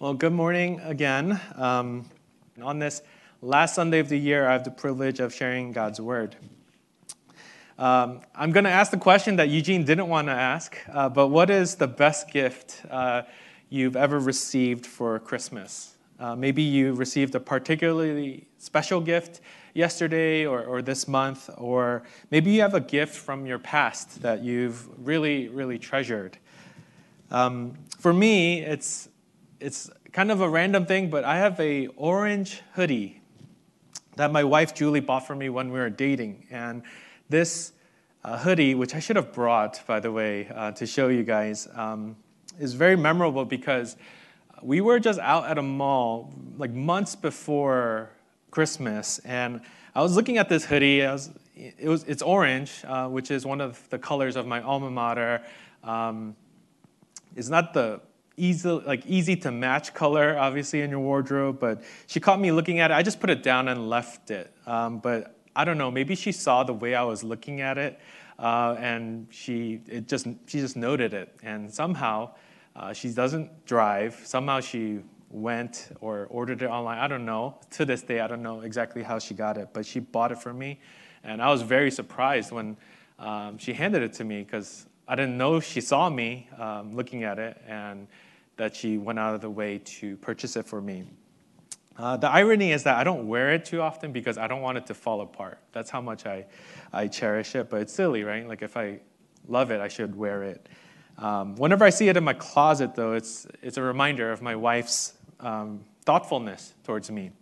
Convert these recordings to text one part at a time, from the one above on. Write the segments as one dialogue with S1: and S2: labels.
S1: Well, good morning again. Um, on this last Sunday of the year, I have the privilege of sharing God's Word. Um, I'm going to ask the question that Eugene didn't want to ask, uh, but what is the best gift uh, you've ever received for Christmas? Uh, maybe you received a particularly special gift yesterday or, or this month, or maybe you have a gift from your past that you've really, really treasured. Um, for me, it's, it's kind of a random thing, but I have a orange hoodie that my wife Julie bought for me when we were dating. And this uh, hoodie, which I should have brought, by the way, uh, to show you guys, um, is very memorable because we were just out at a mall like months before Christmas, and I was looking at this hoodie. Was, it was, it's orange, uh, which is one of the colors of my alma mater. Um, it's not the easy, like easy to match color, obviously, in your wardrobe, but she caught me looking at it. I just put it down and left it. Um, but I don't know, maybe she saw the way I was looking at it, uh, and she, it just, she just noted it. And somehow, uh, she doesn't drive. Somehow she went or ordered it online. I don't know. To this day, I don't know exactly how she got it, but she bought it for me. And I was very surprised when um, she handed it to me because I didn't know she saw me um, looking at it and that she went out of the way to purchase it for me. Uh, the irony is that I don't wear it too often because I don't want it to fall apart. That's how much I, I cherish it. But it's silly, right? Like if I love it, I should wear it. Um, whenever I see it in my closet, though, it's, it's a reminder of my wife's um, thoughtfulness towards me.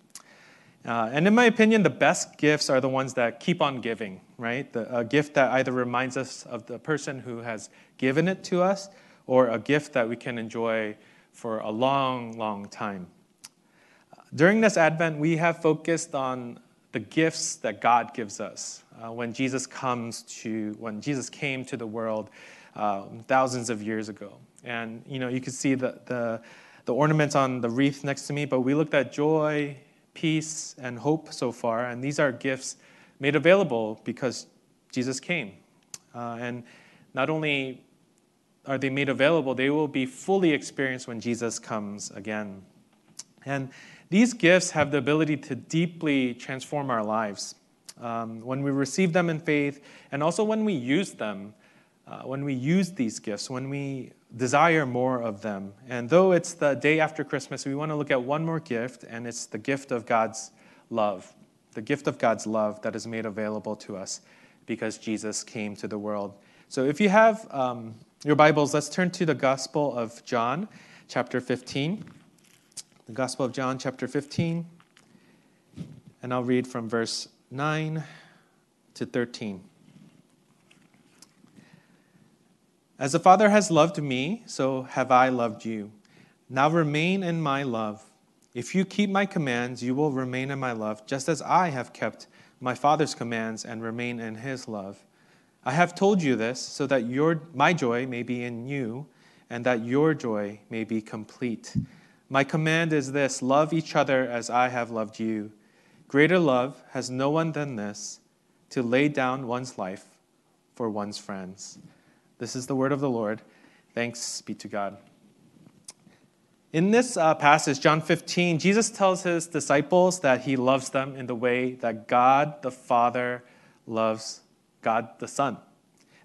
S1: Uh, and in my opinion, the best gifts are the ones that keep on giving, right? The, a gift that either reminds us of the person who has given it to us or a gift that we can enjoy for a long, long time. During this Advent, we have focused on the gifts that God gives us. Uh, when Jesus comes to, when Jesus came to the world uh, thousands of years ago, and you know, you can see the, the the ornaments on the wreath next to me. But we looked at joy, peace, and hope so far, and these are gifts made available because Jesus came, uh, and not only are they made available, they will be fully experienced when Jesus comes again. And these gifts have the ability to deeply transform our lives. Um, when we receive them in faith, and also when we use them, uh, when we use these gifts, when we desire more of them. And though it's the day after Christmas, we want to look at one more gift, and it's the gift of God's love. The gift of God's love that is made available to us because Jesus came to the world. So if you have um, your Bibles, let's turn to the Gospel of John, chapter 15. The Gospel of John, chapter 15. And I'll read from verse 9 to 13. As the Father has loved me, so have I loved you. Now remain in my love. If you keep my commands, you will remain in my love, just as I have kept my Father's commands and remain in his love. I have told you this so that your, my joy may be in you and that your joy may be complete. My command is this love each other as I have loved you. Greater love has no one than this to lay down one's life for one's friends. This is the word of the Lord. Thanks be to God. In this uh, passage, John 15, Jesus tells his disciples that he loves them in the way that God the Father loves God the Son.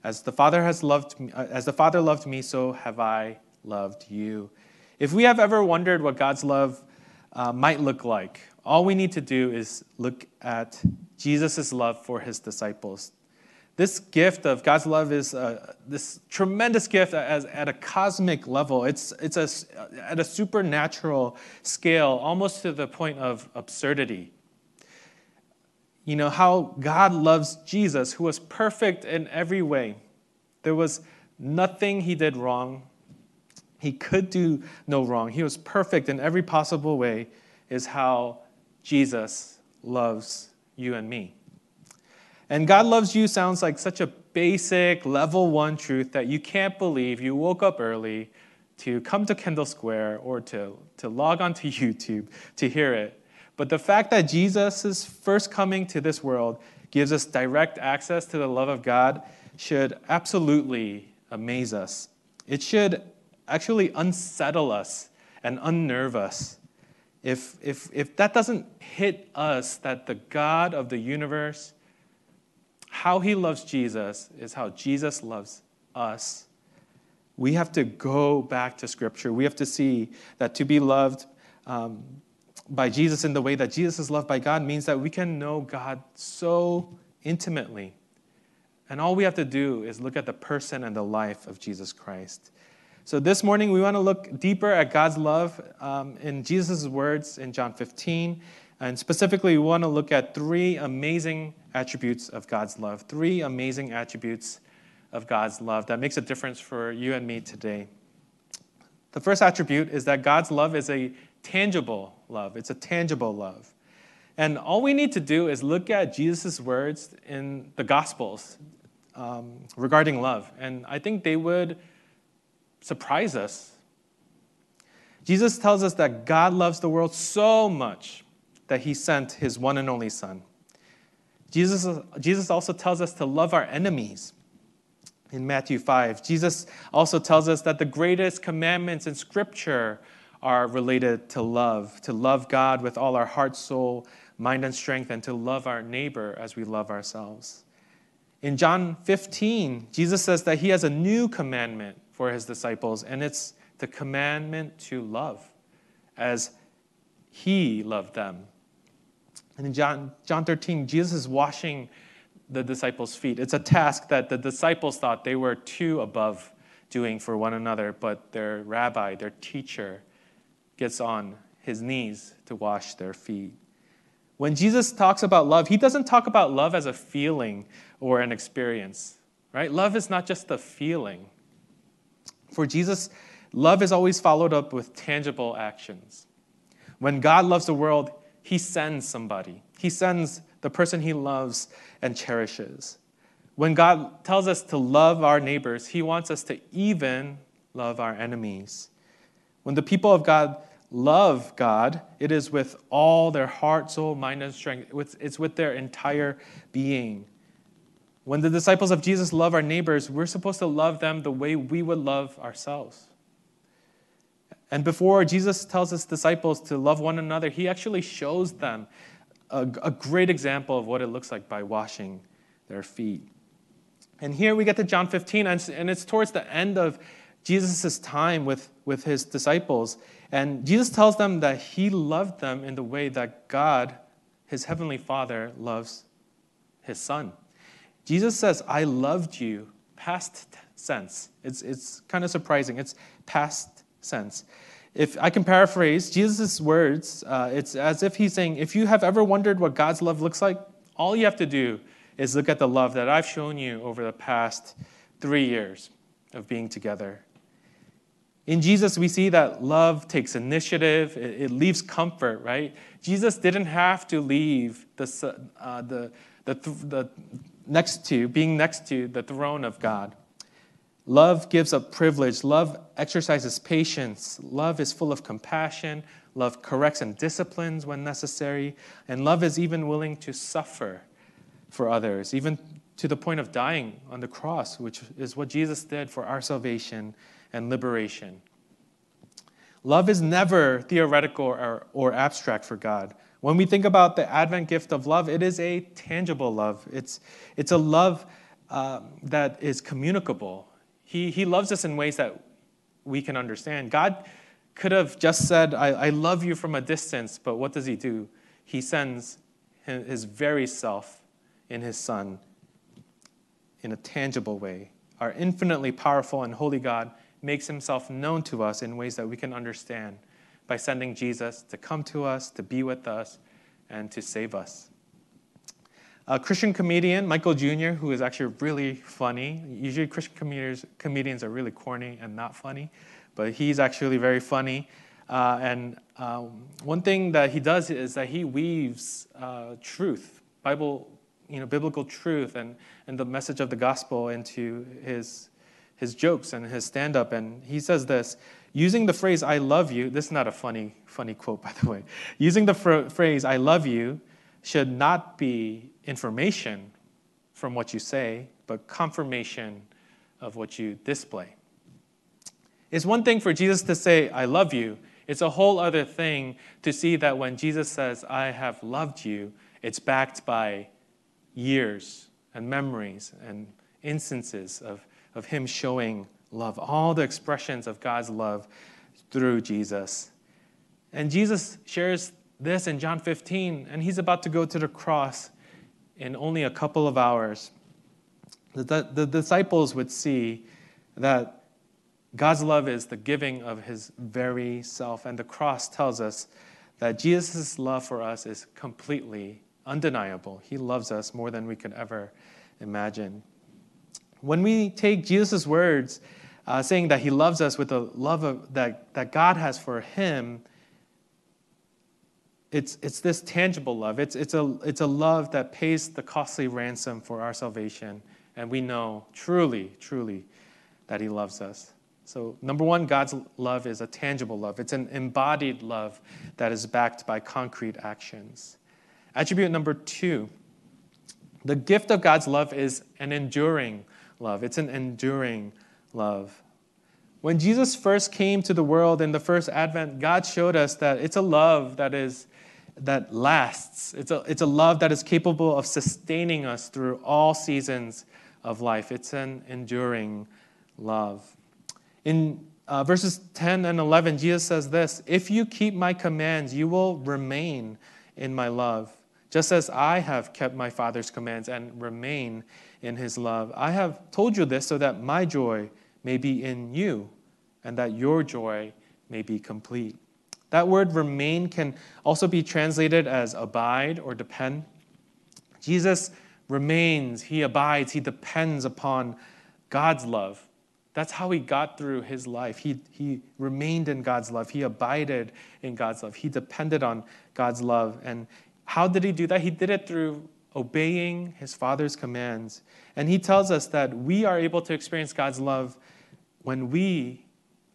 S1: As the Father has loved me, uh, as the Father loved me, so have I loved you. If we have ever wondered what God's love uh, might look like, all we need to do is look at Jesus' love for his disciples. This gift of God's love is uh, this tremendous gift as, at a cosmic level. It's, it's a, at a supernatural scale, almost to the point of absurdity you know, how God loves Jesus, who was perfect in every way. There was nothing he did wrong. He could do no wrong. He was perfect in every possible way, is how Jesus loves you and me. And God loves you sounds like such a basic level one truth that you can't believe you woke up early to come to Kendall Square or to, to log onto YouTube to hear it but the fact that Jesus' first coming to this world gives us direct access to the love of God should absolutely amaze us. It should actually unsettle us and unnerve us, if, if, if that doesn't hit us that the God of the universe, how he loves Jesus is how Jesus loves us, we have to go back to Scripture. We have to see that to be loved um, by Jesus in the way that Jesus is loved by God means that we can know God so intimately. And all we have to do is look at the person and the life of Jesus Christ. So this morning, we want to look deeper at God's love um, in Jesus' words in John 15. And specifically, we want to look at three amazing attributes of God's love. Three amazing attributes of God's love that makes a difference for you and me today. The first attribute is that God's love is a tangible love, it's a tangible love. And all we need to do is look at Jesus' words in the Gospels um, regarding love. And I think they would surprise us. Jesus tells us that God loves the world so much that he sent his one and only Son. Jesus, Jesus also tells us to love our enemies in Matthew 5. Jesus also tells us that the greatest commandments in Scripture are related to love, to love God with all our heart, soul, mind, and strength, and to love our neighbor as we love ourselves. In John 15, Jesus says that he has a new commandment for his disciples, and it's the commandment to love as he loved them. And in John, John 13, Jesus is washing the disciples' feet. It's a task that the disciples thought they were too above doing for one another, but their rabbi, their teacher, gets on his knees to wash their feet. When Jesus talks about love, he doesn't talk about love as a feeling or an experience, right? Love is not just a feeling. For Jesus, love is always followed up with tangible actions. When God loves the world, he sends somebody. He sends the person he loves and cherishes. When God tells us to love our neighbors, he wants us to even love our enemies. When the people of God love God, it is with all their heart, soul, mind, and strength. It's with their entire being. When the disciples of Jesus love our neighbors, we're supposed to love them the way we would love ourselves. And before Jesus tells his disciples to love one another, he actually shows them a, a great example of what it looks like by washing their feet. And here we get to John 15, and it's towards the end of Jesus' time with, with his disciples. And Jesus tells them that he loved them in the way that God, his heavenly Father, loves his Son. Jesus says, I loved you, past sense. It's, it's kind of surprising. It's past sense. If I can paraphrase Jesus' words, uh, it's as if he's saying, if you have ever wondered what God's love looks like, all you have to do is look at the love that I've shown you over the past three years of being together. In Jesus, we see that love takes initiative, it, it leaves comfort, right? Jesus didn't have to leave the, uh, the, the, the next to, being next to the throne of God. Love gives up privilege. Love exercises patience. Love is full of compassion. Love corrects and disciplines when necessary. And love is even willing to suffer for others, even to the point of dying on the cross, which is what Jesus did for our salvation and liberation. Love is never theoretical or, or abstract for God. When we think about the Advent gift of love, it is a tangible love. It's, it's a love uh, that is communicable. He, he loves us in ways that we can understand. God could have just said, I, I love you from a distance, but what does He do? He sends His very self in His Son in a tangible way. Our infinitely powerful and holy God makes Himself known to us in ways that we can understand by sending Jesus to come to us, to be with us, and to save us. A Christian comedian, Michael Jr., who is actually really funny. Usually, Christian comedians, are really corny and not funny, but he's actually very funny. Uh, and um, one thing that he does is that he weaves uh, truth, Bible, you know, biblical truth, and, and the message of the gospel into his his jokes and his stand-up. And he says this using the phrase "I love you." This is not a funny funny quote, by the way. Using the fr- phrase "I love you" should not be information from what you say, but confirmation of what you display. It's one thing for Jesus to say, I love you. It's a whole other thing to see that when Jesus says, I have loved you, it's backed by years and memories and instances of, of Him showing love, all the expressions of God's love through Jesus. And Jesus shares this in John 15, and He's about to go to the cross in only a couple of hours. The, the, the disciples would see that God's love is the giving of His very self, and the cross tells us that Jesus' love for us is completely undeniable. He loves us more than we could ever imagine. When we take Jesus' words, uh, saying that he loves us with the love of, that, that God has for him, it's, it's this tangible love. It's, it's, a, it's a love that pays the costly ransom for our salvation. And we know truly, truly that he loves us. So, number one, God's love is a tangible love. It's an embodied love that is backed by concrete actions. Attribute number two the gift of God's love is an enduring love. It's an enduring love. When Jesus first came to the world in the first advent, God showed us that it's a love that is that lasts. It's a, it's a love that is capable of sustaining us through all seasons of life. It's an enduring love. In uh, verses 10 and 11, Jesus says this If you keep my commands, you will remain in my love just as I have kept my Father's commands and remain in his love. I have told you this so that my joy may be in you and that your joy may be complete. That word remain can also be translated as abide or depend. Jesus remains, he abides, he depends upon God's love. That's how he got through his life. He, he remained in God's love. He abided in God's love. He depended on God's love. And how did he do that? He did it through obeying his Father's commands. And he tells us that we are able to experience God's love when we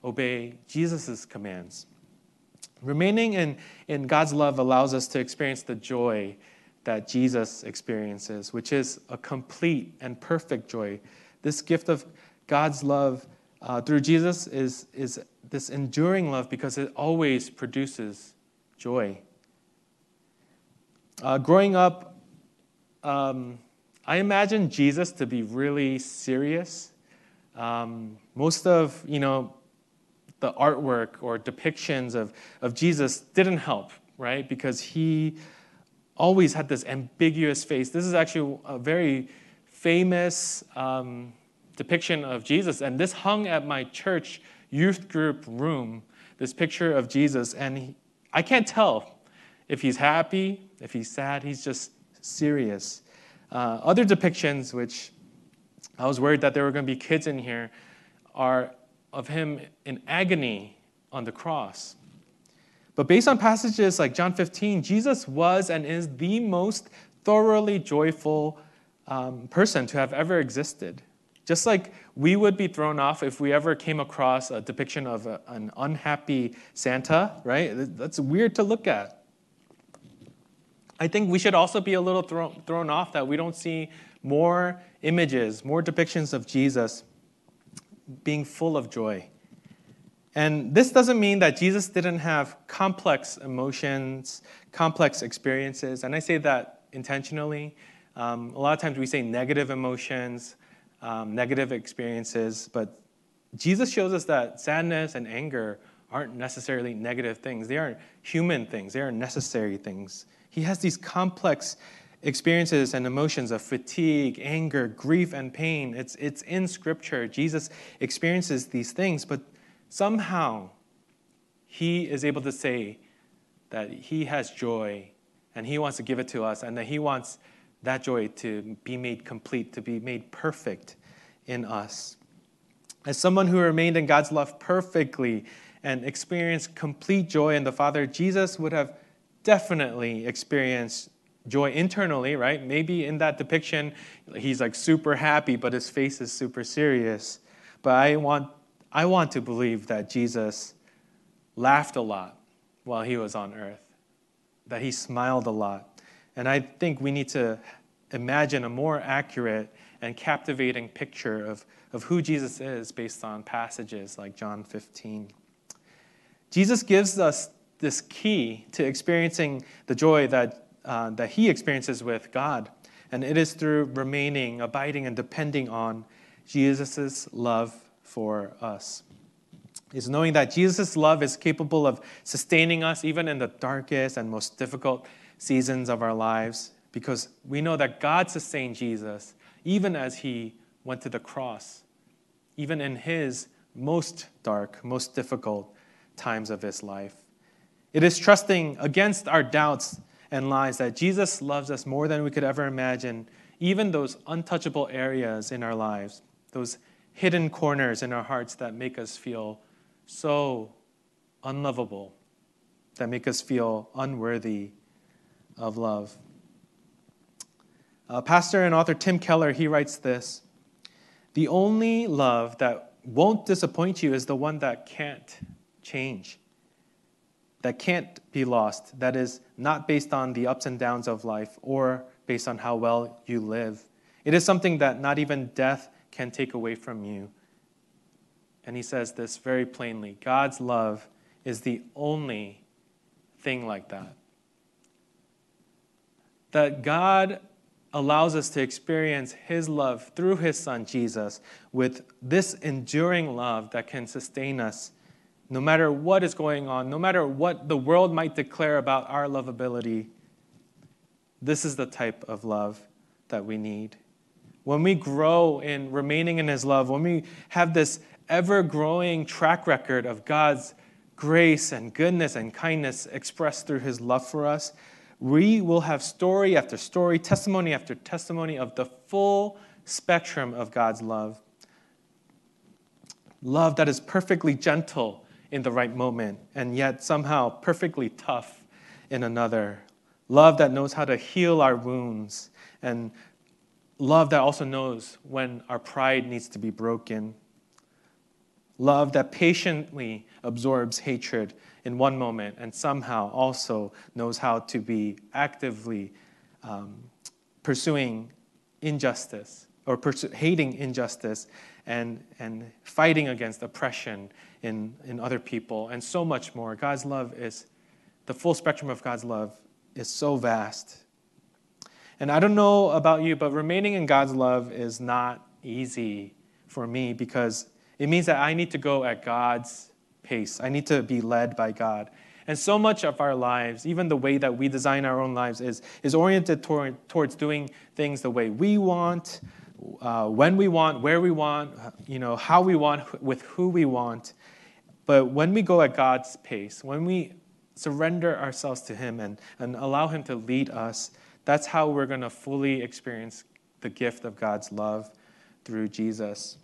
S1: obey Jesus' commands. Remaining in, in God's love allows us to experience the joy that Jesus experiences, which is a complete and perfect joy. This gift of God's love uh, through Jesus is, is this enduring love because it always produces joy. Uh, growing up, um, I imagined Jesus to be really serious. Um, most of, you know, the artwork or depictions of, of Jesus didn't help, right? Because he always had this ambiguous face. This is actually a very famous um, depiction of Jesus, and this hung at my church youth group room, this picture of Jesus, and he, I can't tell if he's happy, if he's sad, he's just serious. Uh, other depictions, which I was worried that there were going to be kids in here, are of him in agony on the cross. But based on passages like John 15, Jesus was and is the most thoroughly joyful um, person to have ever existed. Just like we would be thrown off if we ever came across a depiction of a, an unhappy Santa, right? That's weird to look at. I think we should also be a little thrown, off that we don't see more images, more depictions of Jesus being full of joy. And this doesn't mean that Jesus didn't have complex emotions, complex experiences. And I say that intentionally. Um, a lot of times we say negative emotions, um, negative experiences, but Jesus shows us that sadness and anger aren't necessarily negative things. They are human things, they are necessary things. He has these complex experiences and emotions of fatigue, anger, grief, and pain. It's, it's in Scripture. Jesus experiences these things, but somehow he is able to say that he has joy and he wants to give it to us, and that he wants that joy to be made complete, to be made perfect in us. As someone who remained in God's love perfectly and experienced complete joy in the Father, Jesus would have definitely experience joy internally, right? Maybe in that depiction, he's like super happy, but his face is super serious. But I want, I want to believe that Jesus laughed a lot while he was on earth, that he smiled a lot. And I think we need to imagine a more accurate and captivating picture of, of who Jesus is based on passages like John 15. Jesus gives us this key to experiencing the joy that, uh, that he experiences with God. And it is through remaining, abiding, and depending on Jesus' love for us. Is knowing that Jesus' love is capable of sustaining us even in the darkest and most difficult seasons of our lives, because we know that God sustained Jesus even as he went to the cross, even in his most dark, most difficult times of his life. It is trusting against our doubts and lies that Jesus loves us more than we could ever imagine, even those untouchable areas in our lives, those hidden corners in our hearts that make us feel so unlovable, that make us feel unworthy of love. Uh, Pastor and author Tim Keller, he writes this The only love that won't disappoint you is the one that can't change, that can't be lost, that is not based on the ups and downs of life or based on how well you live. It is something that not even death can take away from you. And he says this very plainly God's love is the only thing like that. That God allows us to experience His love through His Son Jesus with this enduring love that can sustain us no matter what is going on, no matter what the world might declare about our lovability. This is the type of love that we need. When we grow in remaining in His love, when we have this ever growing track record of God's grace and goodness and kindness expressed through his love for us, we will have story after story, testimony after testimony of the full spectrum of God's love. Love that is perfectly gentle in the right moment and yet somehow perfectly tough in another. Love that knows how to heal our wounds and love that also knows when our pride needs to be broken Love that patiently absorbs hatred in one moment and somehow also knows how to be actively um, pursuing injustice or persu- hating injustice and, and fighting against oppression in, in other people and so much more. God's love is, the full spectrum of God's love is so vast. And I don't know about you, but remaining in God's love is not easy for me because it means that I need to go at God's pace. I need to be led by God. And so much of our lives, even the way that we design our own lives, is, is oriented toward, towards doing things the way we want, uh, when we want, where we want, you know, how we want, with who we want. But when we go at God's pace, when we surrender ourselves to Him and, and allow Him to lead us, that's how we're going to fully experience the gift of God's love through Jesus.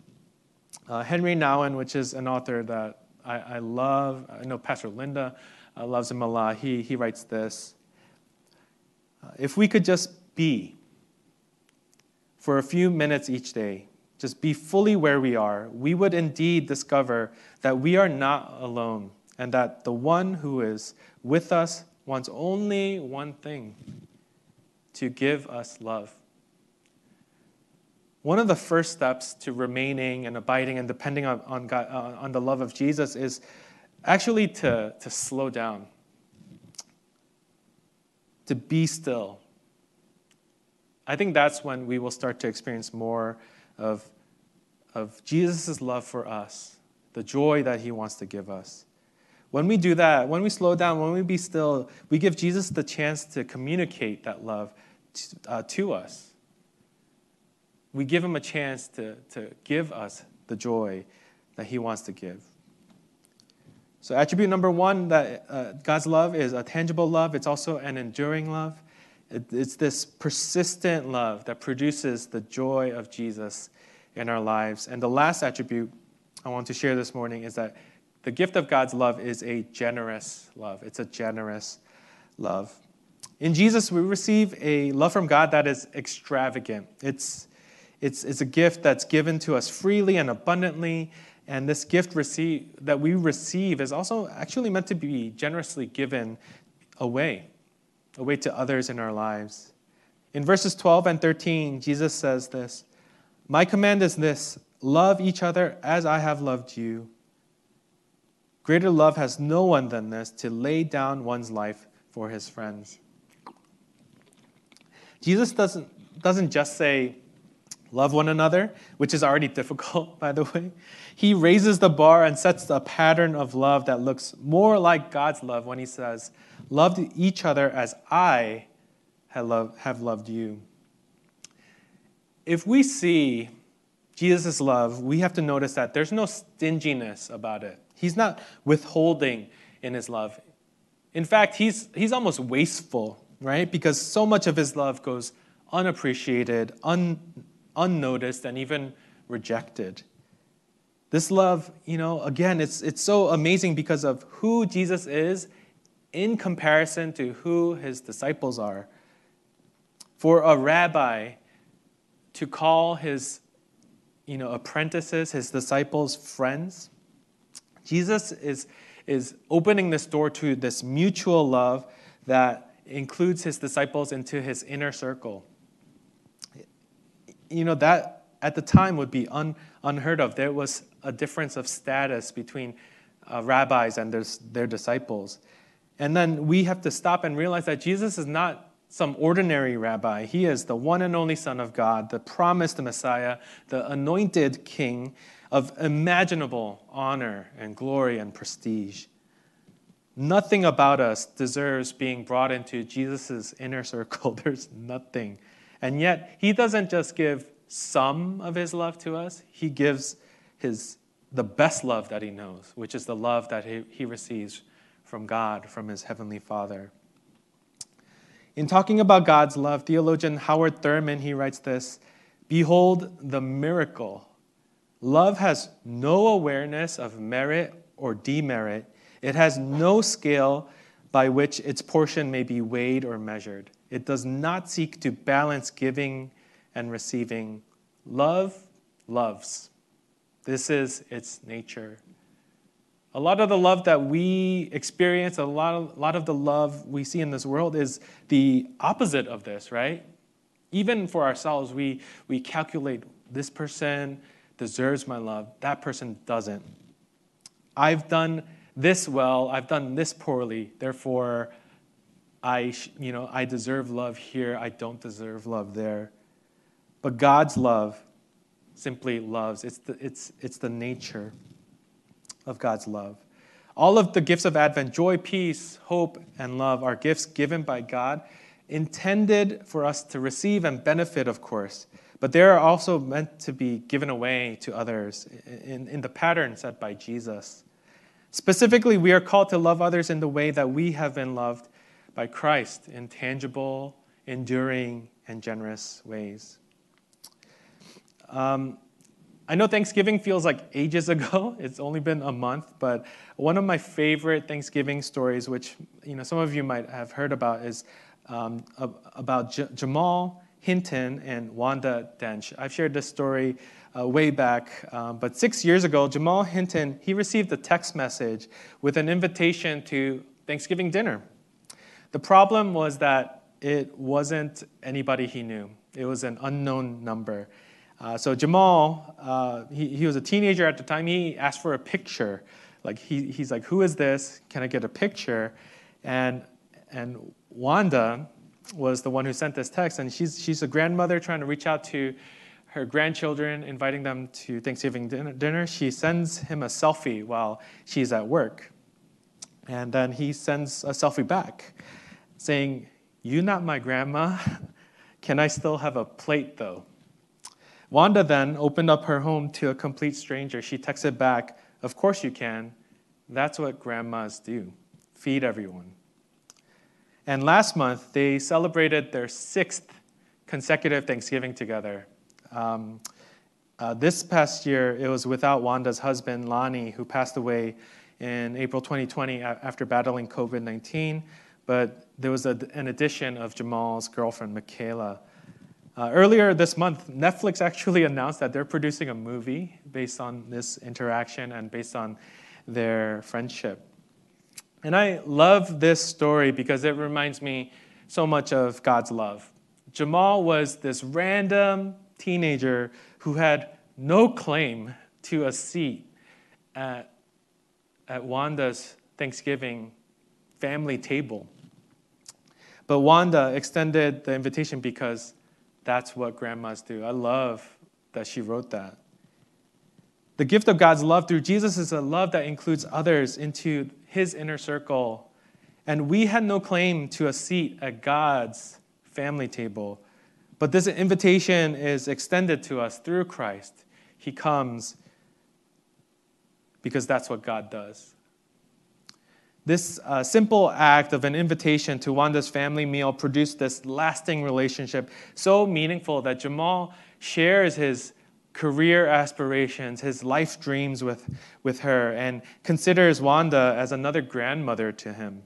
S1: Uh, Henri Nouwen, which is an author that I, I love, I know Pastor Linda uh, loves him a lot. He, he writes this uh, If we could just be for a few minutes each day, just be fully where we are, we would indeed discover that we are not alone and that the one who is with us wants only one thing to give us love. One of the first steps to remaining and abiding and depending on, God, uh, on the love of Jesus is actually to, to slow down, to be still. I think that's when we will start to experience more of, of Jesus' love for us, the joy that he wants to give us. When we do that, when we slow down, when we be still, we give Jesus the chance to communicate that love to, uh, to us we give him a chance to, to give us the joy that he wants to give. So, attribute number one that uh, God's love is a tangible love, it's also an enduring love. It, it's this persistent love that produces the joy of Jesus in our lives. And the last attribute I want to share this morning is that the gift of God's love is a generous love. It's a generous love. In Jesus, we receive a love from God that is extravagant. It's it's, it's a gift that's given to us freely and abundantly. And this gift receive, that we receive is also actually meant to be generously given away, away to others in our lives. In verses 12 and 13, Jesus says this My command is this love each other as I have loved you. Greater love has no one than this to lay down one's life for his friends. Jesus doesn't, doesn't just say, love one another, which is already difficult, by the way. He raises the bar and sets a pattern of love that looks more like God's love when he says, Love each other as I loved, have loved you. If we see Jesus' love, we have to notice that there's no stinginess about it. He's not withholding in his love. In fact, he's, he's almost wasteful, right? Because so much of his love goes unappreciated, un, unnoticed, and even rejected. This love, you know, again, it's, it's so amazing because of who Jesus is in comparison to who his disciples are. For a rabbi to call his you know, apprentices, his disciples, friends, Jesus is, is opening this door to this mutual love that includes his disciples into his inner circle. You know, that at the time would be un, unheard of. There was a difference of status between uh, rabbis and their, their disciples. And then we have to stop and realize that Jesus is not some ordinary rabbi. He is the one and only Son of God, the promised Messiah, the anointed King of imaginable honor and glory and prestige. Nothing about us deserves being brought into Jesus' inner circle. There's nothing. And yet, he doesn't just give some of his love to us, he gives his, the best love that he knows, which is the love that he, he receives from God, from his heavenly Father. In talking about God's love, theologian Howard Thurman, he writes this Behold the miracle. Love has no awareness of merit or demerit. It has no scale by which its portion may be weighed or measured. It does not seek to balance giving and receiving. Love loves. This is its nature. A lot of the love that we experience, a lot of, a lot of the love we see in this world is the opposite of this, right? Even for ourselves, we, we calculate this person deserves my love, that person doesn't. I've done this well, I've done this poorly, therefore I, you know, I deserve love here, I don't deserve love there. But God's love simply loves. It's the, it's, it's the nature of God's love. All of the gifts of Advent joy, peace, hope, and love are gifts given by God, intended for us to receive and benefit, of course, but they are also meant to be given away to others in, in the pattern set by Jesus. Specifically, we are called to love others in the way that we have been loved by Christ in tangible, enduring, and generous ways. Um, I know Thanksgiving feels like ages ago. It's only been a month, but one of my favorite Thanksgiving stories, which you know some of you might have heard about, is um, about J- Jamal Hinton and Wanda Dench. I've shared this story uh, way back, um, but six years ago, Jamal Hinton he received a text message with an invitation to Thanksgiving dinner. The problem was that it wasn't anybody he knew. It was an unknown number. Uh, so Jamal, uh, he, he was a teenager at the time. He asked for a picture. Like he, he's like, "Who is this? Can I get a picture?" And and Wanda was the one who sent this text, and she's she's a grandmother trying to reach out to her grandchildren, inviting them to Thanksgiving dinner. dinner. She sends him a selfie while she's at work, and then he sends a selfie back, saying, "You not my grandma? Can I still have a plate though?" Wanda then opened up her home to a complete stranger. She texted back, Of course you can. That's what grandmas do feed everyone. And last month, they celebrated their sixth consecutive Thanksgiving together. Um, uh, this past year, it was without Wanda's husband, Lonnie, who passed away in April 2020 after battling COVID 19. But there was a, an addition of Jamal's girlfriend, Michaela. Uh, earlier this month, Netflix actually announced that they're producing a movie based on this interaction and based on their friendship. And I love this story because it reminds me so much of God's love. Jamal was this random teenager who had no claim to a seat at, at Wanda's Thanksgiving family table. But Wanda extended the invitation because that's what grandmas do. I love that she wrote that. The gift of God's love through Jesus is a love that includes others into his inner circle. And we had no claim to a seat at God's family table. But this invitation is extended to us through Christ. He comes because that's what God does. This uh, simple act of an invitation to Wanda's family meal produced this lasting relationship, so meaningful that Jamal shares his career aspirations, his life dreams with, with her, and considers Wanda as another grandmother to him.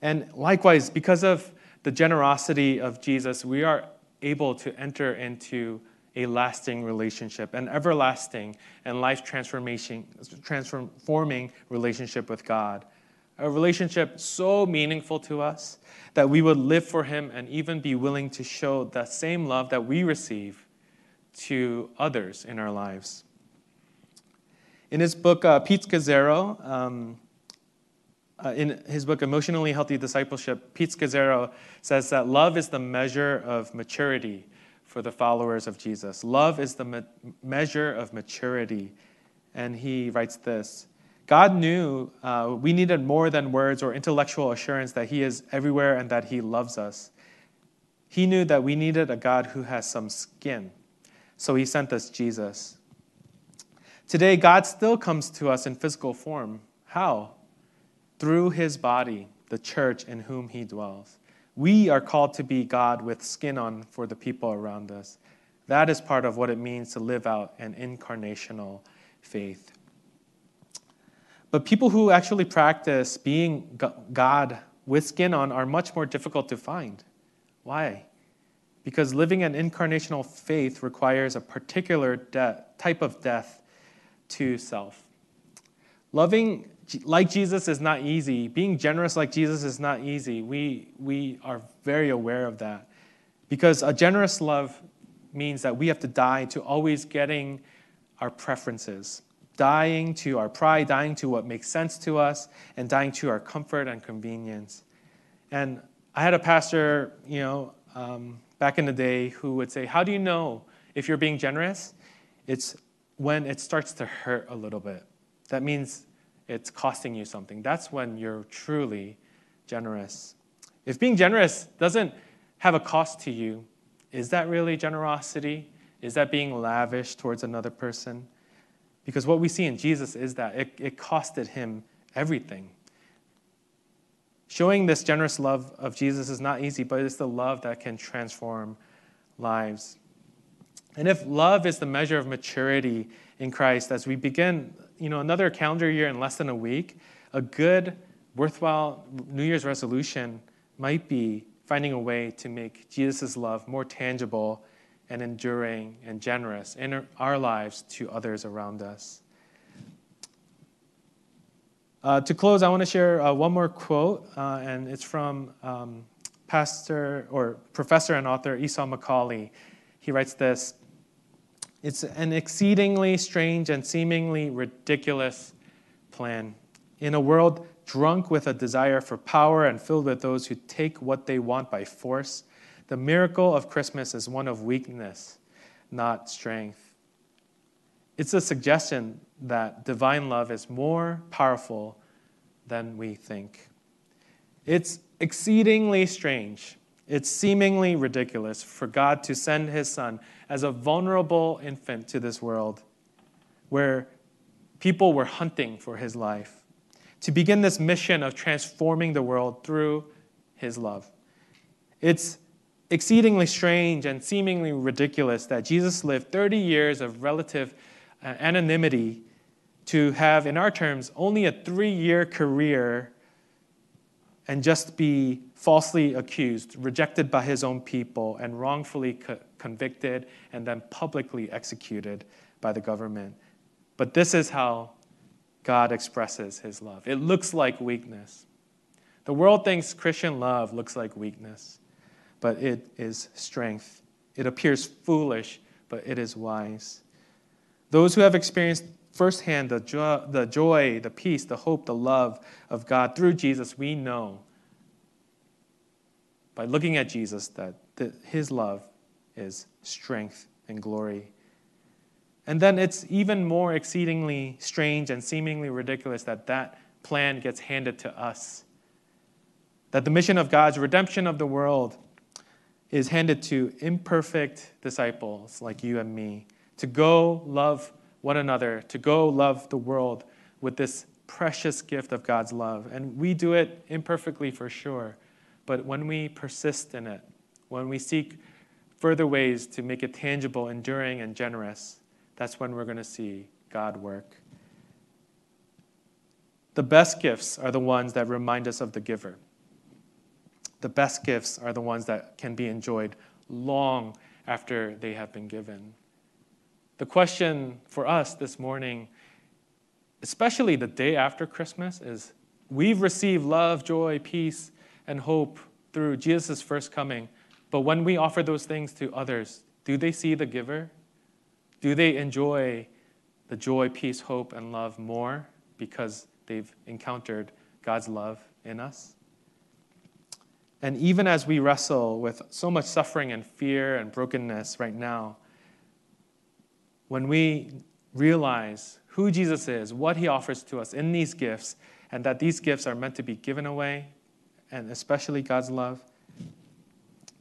S1: And likewise, because of the generosity of Jesus, we are able to enter into a lasting relationship, an everlasting and life transformation, transforming relationship with God. A relationship so meaningful to us that we would live for Him and even be willing to show the same love that we receive to others in our lives. In his book, uh, Pete Scazzero, um, uh, in his book, Emotionally Healthy Discipleship, Pete Scazzero says that love is the measure of maturity for the followers of Jesus. Love is the me- measure of maturity. And he writes this God knew uh, we needed more than words or intellectual assurance that He is everywhere and that He loves us. He knew that we needed a God who has some skin. So He sent us Jesus. Today, God still comes to us in physical form. How? Through His body, the church in whom He dwells. We are called to be God with skin on for the people around us. That is part of what it means to live out an incarnational faith. But people who actually practice being God with skin on are much more difficult to find. Why? Because living an incarnational faith requires a particular de- type of death to self. Loving like Jesus is not easy. Being generous like Jesus is not easy. We, we are very aware of that. Because a generous love means that we have to die to always getting our preferences, dying to our pride, dying to what makes sense to us, and dying to our comfort and convenience. And I had a pastor, you know, um, back in the day who would say, How do you know if you're being generous? It's when it starts to hurt a little bit. That means it's costing you something. That's when you're truly generous. If being generous doesn't have a cost to you, is that really generosity? Is that being lavish towards another person? Because what we see in Jesus is that it, it costed him everything. Showing this generous love of Jesus is not easy, but it's the love that can transform lives. And if love is the measure of maturity in Christ, as we begin you know, another calendar year in less than a week, a good, worthwhile New Year's resolution might be finding a way to make Jesus' love more tangible and enduring and generous in our lives to others around us. Uh, to close, I want to share uh, one more quote, uh, and it's from um, Pastor or Professor and author Esau McCaulley. He writes this it's an exceedingly strange and seemingly ridiculous plan. In a world drunk with a desire for power and filled with those who take what they want by force, the miracle of Christmas is one of weakness, not strength. It's a suggestion that divine love is more powerful than we think. It's exceedingly strange. It's seemingly ridiculous for God to send his son as a vulnerable infant to this world where people were hunting for his life, to begin this mission of transforming the world through his love. It's exceedingly strange and seemingly ridiculous that Jesus lived 30 years of relative uh, anonymity to have, in our terms, only a three year career and just be falsely accused, rejected by his own people, and wrongfully co- convicted and then publicly executed by the government. But this is how God expresses his love. It looks like weakness. The world thinks Christian love looks like weakness, but it is strength. It appears foolish, but it is wise. Those who have experienced firsthand the, jo- the joy, the peace, the hope, the love of God through Jesus, we know by looking at Jesus that the, his love is strength and glory. And then it's even more exceedingly strange and seemingly ridiculous that that plan gets handed to us. That the mission of God's redemption of the world is handed to imperfect disciples like you and me to go love one another, to go love the world with this precious gift of God's love. And we do it imperfectly for sure, but when we persist in it, when we seek further ways to make it tangible, enduring, and generous, that's when we're going to see God work. The best gifts are the ones that remind us of the giver. The best gifts are the ones that can be enjoyed long after they have been given. The question for us this morning, especially the day after Christmas, is we've received love, joy, peace, and hope through Jesus' first coming. But when we offer those things to others, do they see the giver? Do they enjoy the joy, peace, hope, and love more because they've encountered God's love in us? And even as we wrestle with so much suffering and fear and brokenness right now, when we realize who Jesus is, what he offers to us in these gifts, and that these gifts are meant to be given away, and especially God's love,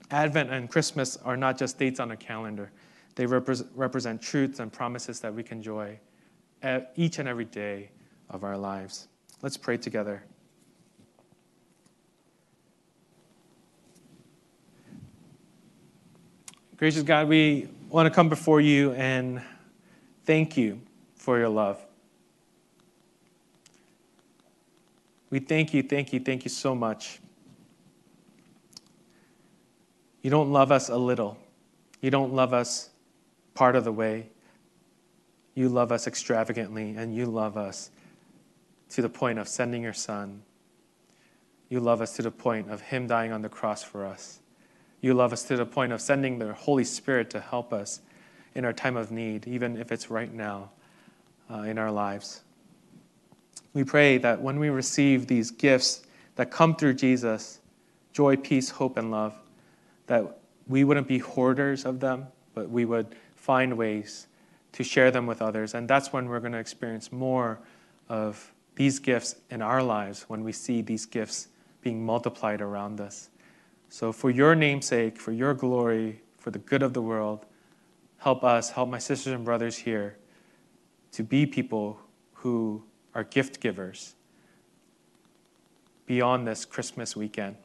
S1: Advent and Christmas are not just dates on a calendar. They repre- represent truths and promises that we can enjoy each and every day of our lives. Let's pray together. Gracious God, we want to come before you and thank you for your love. We thank you, thank you, thank you so much. You don't love us a little, you don't love us part of the way. You love us extravagantly, and you love us to the point of sending your Son. You love us to the point of Him dying on the cross for us. You love us to the point of sending the Holy Spirit to help us in our time of need, even if it's right now uh, in our lives. We pray that when we receive these gifts that come through Jesus joy, peace, hope, and love that we wouldn't be hoarders of them, but we would find ways to share them with others. And that's when we're going to experience more of these gifts in our lives when we see these gifts being multiplied around us. So, for your namesake, for your glory, for the good of the world, help us, help my sisters and brothers here to be people who are gift givers beyond this Christmas weekend,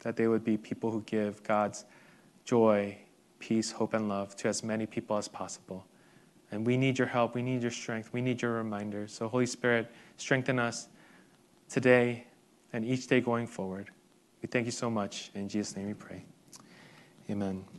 S1: that they would be people who give God's joy, peace, hope, and love to as many people as possible. And we need your help. We need your strength. We need your reminders. So, Holy Spirit, strengthen us today and each day going forward. We thank you so much. In Jesus' name we pray. Amen.